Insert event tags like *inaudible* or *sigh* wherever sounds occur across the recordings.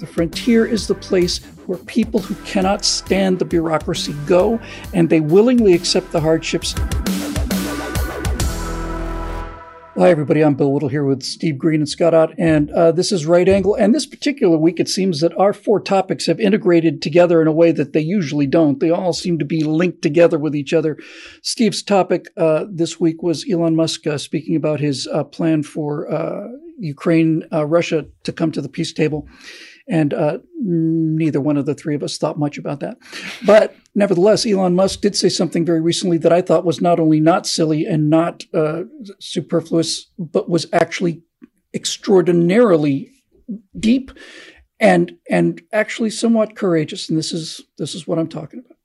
The frontier is the place where people who cannot stand the bureaucracy go, and they willingly accept the hardships. Hi, everybody. I'm Bill Whittle here with Steve Green and Scott Ott, and uh, this is Right Angle. And this particular week, it seems that our four topics have integrated together in a way that they usually don't. They all seem to be linked together with each other. Steve's topic uh, this week was Elon Musk uh, speaking about his uh, plan for uh, Ukraine, uh, Russia to come to the peace table. And uh, neither one of the three of us thought much about that. But nevertheless, Elon Musk did say something very recently that I thought was not only not silly and not uh, superfluous, but was actually extraordinarily deep and and actually somewhat courageous. And this is this is what I'm talking about.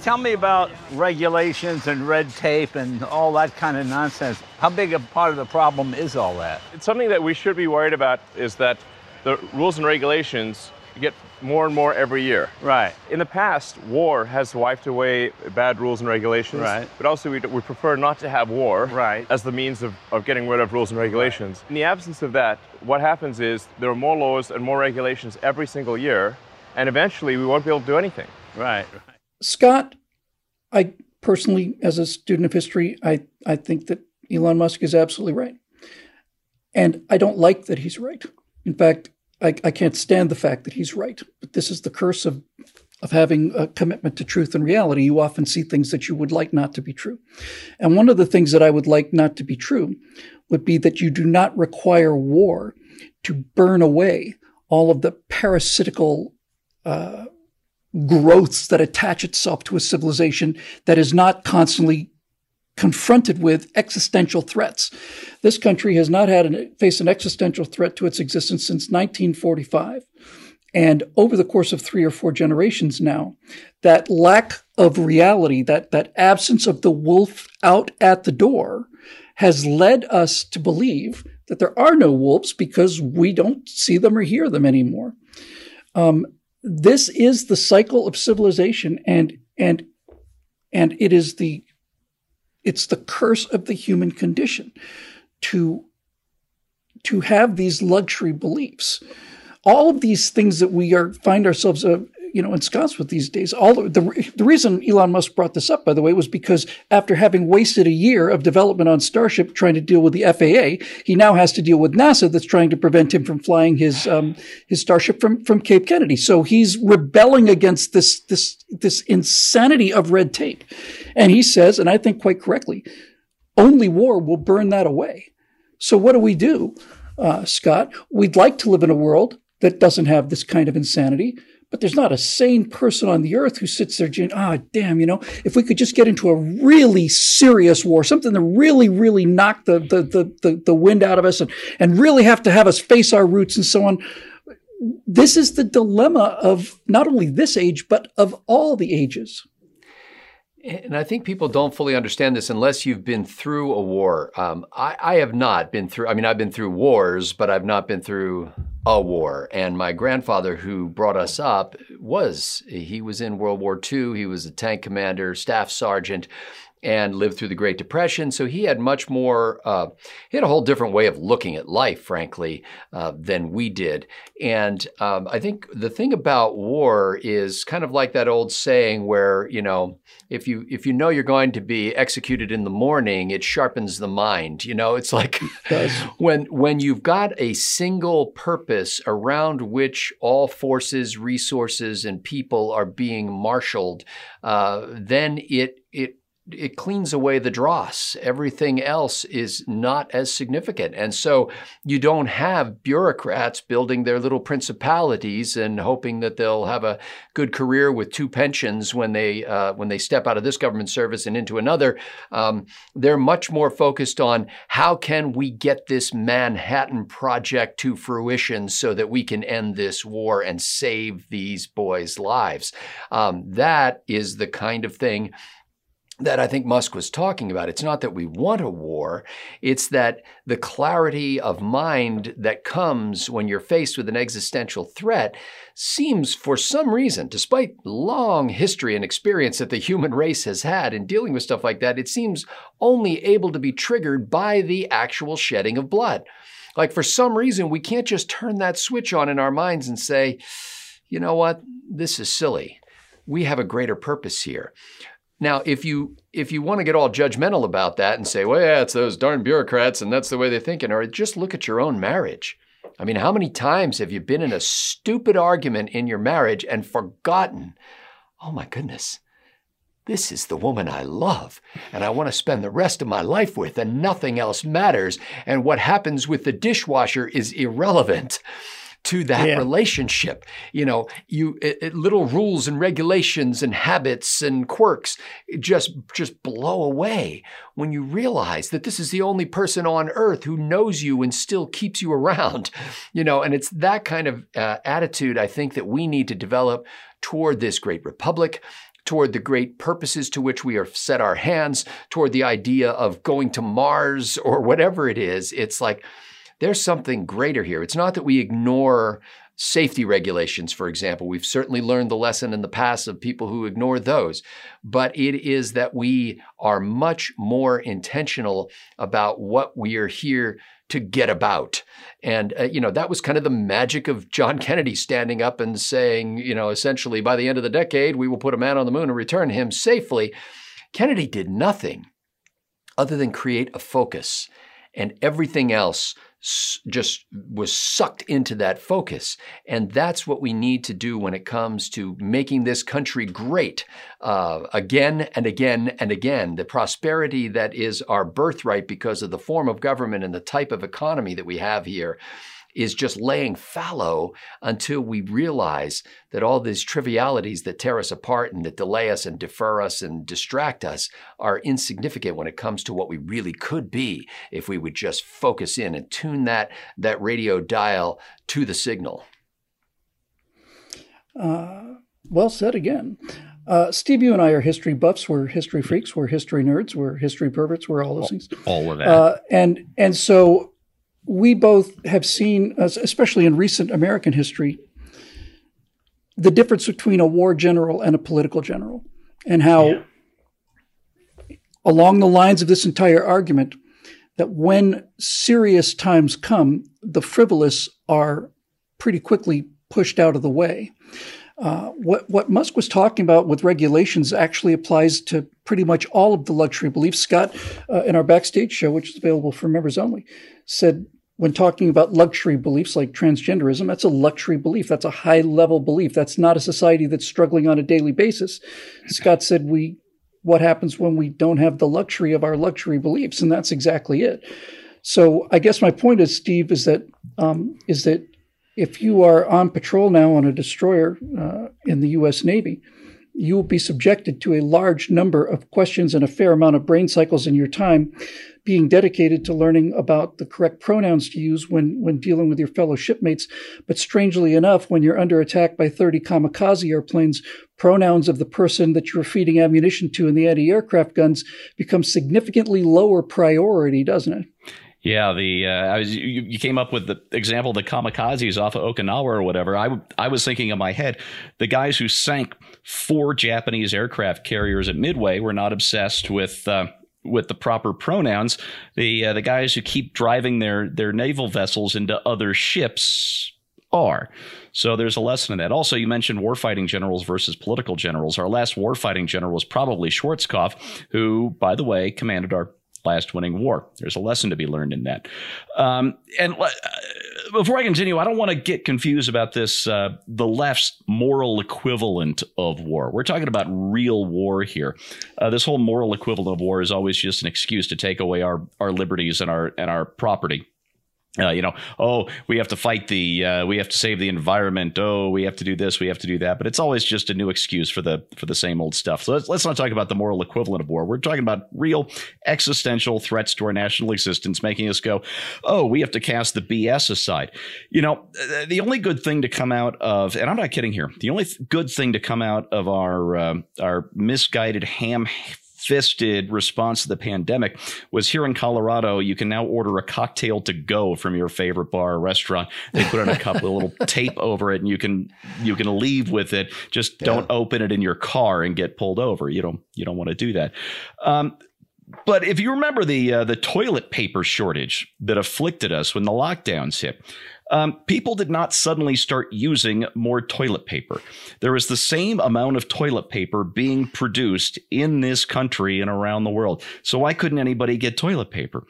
Tell me about regulations and red tape and all that kind of nonsense. How big a part of the problem is all that? It's something that we should be worried about is that the rules and regulations get more and more every year. Right. In the past, war has wiped away bad rules and regulations. Right. But also, we, we prefer not to have war Right. as the means of, of getting rid of rules and regulations. In the absence of that, what happens is there are more laws and more regulations every single year, and eventually we won't be able to do anything. Right. Scott, I personally, as a student of history, I, I think that Elon Musk is absolutely right. And I don't like that he's right. In fact, I, I can't stand the fact that he's right. But this is the curse of of having a commitment to truth and reality. You often see things that you would like not to be true. And one of the things that I would like not to be true would be that you do not require war to burn away all of the parasitical uh, growths that attach itself to a civilization that is not constantly confronted with existential threats. This country has not had an, faced an existential threat to its existence since 1945. And over the course of three or four generations now, that lack of reality, that, that absence of the wolf out at the door, has led us to believe that there are no wolves because we don't see them or hear them anymore. Um, this is the cycle of civilization, and and and it is the it's the curse of the human condition to to have these luxury beliefs. All of these things that we are find ourselves uh, you know ensconced with these days all the, the the reason Elon Musk brought this up by the way was because after having wasted a year of development on Starship trying to deal with the FAA he now has to deal with NASA that's trying to prevent him from flying his um, his Starship from from Cape Kennedy. So he's rebelling against this this this insanity of red tape and he says and I think quite correctly only war will burn that away so what do we do uh, Scott we'd like to live in a world that doesn't have this kind of insanity. But there's not a sane person on the earth who sits there, ah, damn, you know, if we could just get into a really serious war, something that really, really knocked the, the, the, the, the wind out of us and, and really have to have us face our roots and so on. This is the dilemma of not only this age, but of all the ages. And I think people don't fully understand this unless you've been through a war. Um, I, I, have not been through, I mean, I've been through wars, but I've not been through a war. And my grandfather, who brought us up, was. He was in World War II. He was a tank commander, staff sergeant and lived through the Great Depression. So he had much more, uh, he had a whole different way of looking at life, frankly, uh, than we did. And um, I think the thing about war is kind of like that old saying where, you know, if you if you know you're going to be executed in the morning, it sharpens the mind. You know, it's like *laughs* when when you've got a single purpose around which all forces, resources, and people are being marshaled, uh, then it it it cleans away the dross. Everything else is not as significant. And so you don't have bureaucrats building their little principalities and hoping that they'll have a good career with two pensions when they uh, when they step out of this government service and into another. Um, they're much more focused on how can we get this Manhattan project to fruition so that we can end this war and save these boys' lives. Um, that is the kind of thing that I think Musk was talking about. It's not that we want a war, it's that the clarity of mind that comes when you're faced with an existential threat seems, for some reason, despite long history and experience that the human race has had in dealing with stuff like that, it seems only able to be triggered by the actual shedding of blood. Like for some reason, we can't just turn that switch on in our minds and say, you know what, this is silly. We have a greater purpose here. Now, if you if you want to get all judgmental about that and say, well, yeah, it's those darn bureaucrats and that's the way they're thinking, or just look at your own marriage. I mean, how many times have you been in a stupid argument in your marriage and forgotten, oh my goodness, this is the woman I love and I want to spend the rest of my life with, and nothing else matters. And what happens with the dishwasher is irrelevant to that yeah. relationship. You know, you it, it, little rules and regulations and habits and quirks just just blow away when you realize that this is the only person on earth who knows you and still keeps you around. *laughs* You know, and it's that kind of uh, attitude I think that we need to develop toward this great republic toward the great purposes to which we are set our hands, toward the idea of going to Mars or whatever it is. It's like, there's something greater here. It's not that we ignore safety regulations, for example. We've certainly learned the lesson in the past of people who ignore those, but it is that we are much more intentional about what we are here to get about. And, uh, you know, that was kind of the magic of John Kennedy standing up and saying, you know, essentially by the end of the decade, we will put a man on the moon and return him safely. Kennedy did nothing other than create a focus, and everything else just was sucked into that focus. And that's what we need to do when it comes to making this country great uh, again and again and again. The prosperity that is our birthright because of the form of government and the type of economy that we have here is just laying fallow until we realize that all these trivialities that tear us apart and that delay us and defer us and distract us are insignificant when it comes to what we really could be if we would just focus in and tune that, that radio dial to the signal. Uh, well said again. Uh, Steve, you and I are history buffs. We're history freaks. We're history nerds. We're history perverts. We're all those things. All of that. Uh, and and so we both have seen, especially in recent American history, the difference between a war general and a political general, and how, yeah. along the lines of this entire argument, that when serious times come, the frivolous are pretty quickly pushed out of the way. Uh, what what Musk was talking about with regulations actually applies to pretty much all of the luxury beliefs. Scott, uh, in our backstage show, which is available for members only, said when talking about luxury beliefs like transgenderism, that's a luxury belief. That's a high level belief. That's not a society that's struggling on a daily basis. Scott said we what happens when we don't have the luxury of our luxury beliefs, and that's exactly it. So I guess my point is, Steve, is that um, is that if you are on patrol now on a destroyer uh, in the U.S. Navy, you will be subjected to a large number of questions and a fair amount of brain cycles in your time being dedicated to learning about the correct pronouns to use when, when dealing with your fellow shipmates. But strangely enough, when you're under attack by 30 kamikaze airplanes, pronouns of the person that you're feeding ammunition to in the anti aircraft guns become significantly lower priority, doesn't it? Yeah, the uh, I was you, you, came up with the example of the kamikazes off of Okinawa or whatever. I I was thinking in my head, the guys who sank four Japanese aircraft carriers at Midway were not obsessed with. Uh, with the proper pronouns, the uh, the guys who keep driving their their naval vessels into other ships are. So there's a lesson in that. Also, you mentioned warfighting generals versus political generals. Our last warfighting general was probably Schwarzkopf, who, by the way, commanded our last winning war. There's a lesson to be learned in that. Um, and uh, before I continue, I don't want to get confused about this uh, the left's moral equivalent of war. We're talking about real war here. Uh, this whole moral equivalent of war is always just an excuse to take away our our liberties and our and our property. Uh, you know, oh, we have to fight the, uh, we have to save the environment. Oh, we have to do this, we have to do that. But it's always just a new excuse for the for the same old stuff. So let's, let's not talk about the moral equivalent of war. We're talking about real existential threats to our national existence, making us go, oh, we have to cast the BS aside. You know, the only good thing to come out of, and I'm not kidding here, the only good thing to come out of our uh, our misguided ham fisted response to the pandemic was here in Colorado, you can now order a cocktail to go from your favorite bar or restaurant. They put on a cup with a little *laughs* tape over it and you can you can leave with it. Just yeah. don't open it in your car and get pulled over. You don't you don't want to do that. Um, but if you remember the uh, the toilet paper shortage that afflicted us when the lockdowns hit, um, people did not suddenly start using more toilet paper. There was the same amount of toilet paper being produced in this country and around the world. So why couldn't anybody get toilet paper?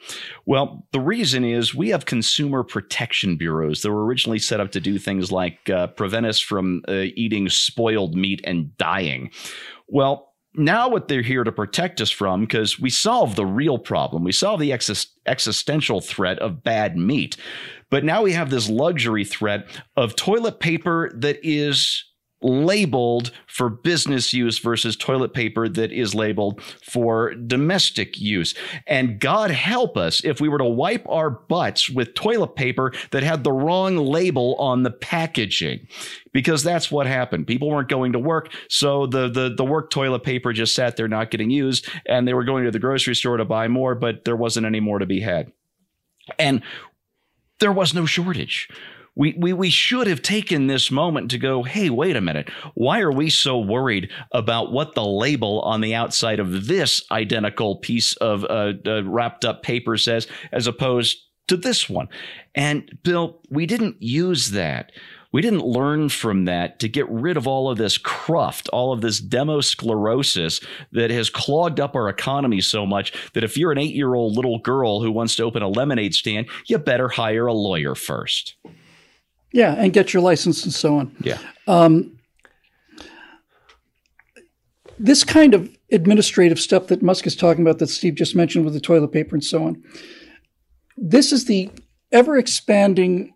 Well, the reason is we have consumer protection bureaus that were originally set up to do things like uh, prevent us from uh, eating spoiled meat and dying. Well, now what they're here to protect us from because we solve the real problem. We solve the ex- existential threat of bad meat. But now we have this luxury threat of toilet paper that is labeled for business use versus toilet paper that is labeled for domestic use. And God help us if we were to wipe our butts with toilet paper that had the wrong label on the packaging. Because that's what happened. People weren't going to work, so the, the the work toilet paper just sat there not getting used, and they were going to the grocery store to buy more, but there wasn't any more to be had. And there was no shortage we, we, we should have taken this moment to go, hey, wait a minute. Why are we so worried about what the label on the outside of this identical piece of uh, uh, wrapped up paper says, as opposed to this one? And Bill, we didn't use that. We didn't learn from that to get rid of all of this cruft, all of this demosclerosis that has clogged up our economy so much that if you're an eight year old little girl who wants to open a lemonade stand, you better hire a lawyer first. Yeah, and get your license and so on. Yeah. Um, this kind of administrative stuff that Musk is talking about, that Steve just mentioned with the toilet paper and so on, this is the ever expanding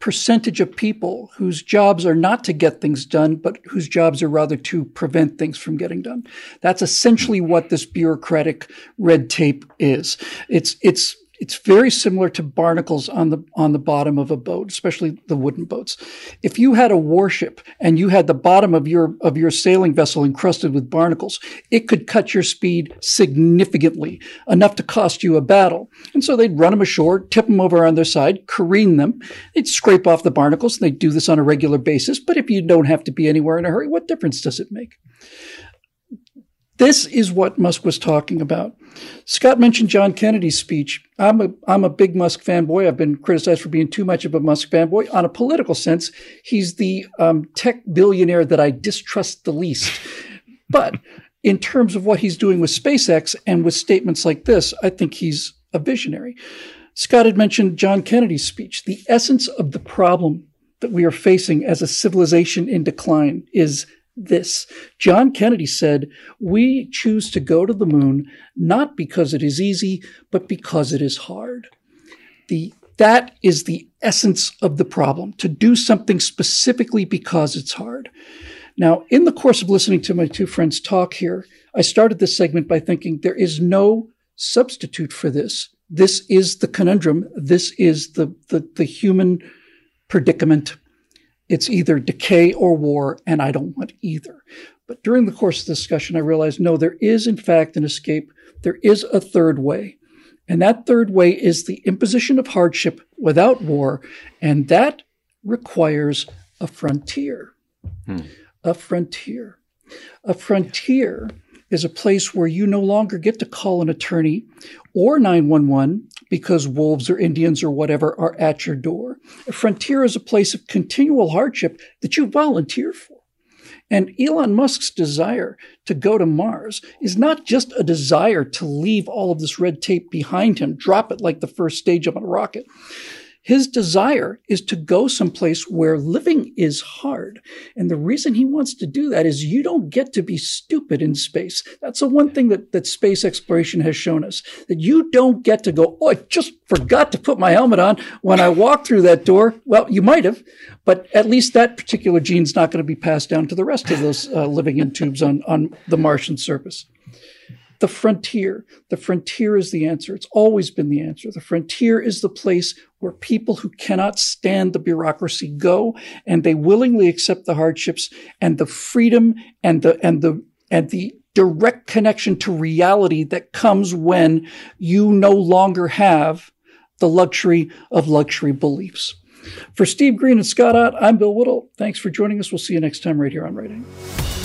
percentage of people whose jobs are not to get things done, but whose jobs are rather to prevent things from getting done. That's essentially what this bureaucratic red tape is. It's, it's it's very similar to barnacles on the on the bottom of a boat, especially the wooden boats. If you had a warship and you had the bottom of your of your sailing vessel encrusted with barnacles, it could cut your speed significantly, enough to cost you a battle. And so they'd run them ashore, tip them over on their side, careen them. They'd scrape off the barnacles, and they'd do this on a regular basis. But if you don't have to be anywhere in a hurry, what difference does it make? This is what Musk was talking about. Scott mentioned John Kennedy's speech. I'm a I'm a big Musk fanboy. I've been criticized for being too much of a Musk fanboy. On a political sense, he's the um, tech billionaire that I distrust the least. But in terms of what he's doing with SpaceX and with statements like this, I think he's a visionary. Scott had mentioned John Kennedy's speech. The essence of the problem that we are facing as a civilization in decline is this. John Kennedy said, We choose to go to the moon not because it is easy, but because it is hard. The, that is the essence of the problem, to do something specifically because it's hard. Now, in the course of listening to my two friends talk here, I started this segment by thinking there is no substitute for this. This is the conundrum. This is the, the, the human predicament it's either decay or war, and I don't want either. But during the course of the discussion, I realized no, there is, in fact, an escape. There is a third way. And that third way is the imposition of hardship without war, and that requires a frontier. Hmm. A frontier. A frontier is a place where you no longer get to call an attorney or 911 because wolves or Indians or whatever are at your door. A frontier is a place of continual hardship that you volunteer for. And Elon Musk's desire to go to Mars is not just a desire to leave all of this red tape behind him, drop it like the first stage of a rocket. His desire is to go someplace where living is hard. And the reason he wants to do that is you don't get to be stupid in space. That's the one thing that, that space exploration has shown us that you don't get to go, Oh, I just forgot to put my helmet on when I walked through that door. Well, you might have, but at least that particular gene's not going to be passed down to the rest of those uh, living in tubes on, on the Martian surface the frontier. The frontier is the answer. It's always been the answer. The frontier is the place where people who cannot stand the bureaucracy go and they willingly accept the hardships and the freedom and the, and the, and the direct connection to reality that comes when you no longer have the luxury of luxury beliefs. For Steve Green and Scott Ott, I'm Bill Whittle. Thanks for joining us. We'll see you next time right here on Right Angle.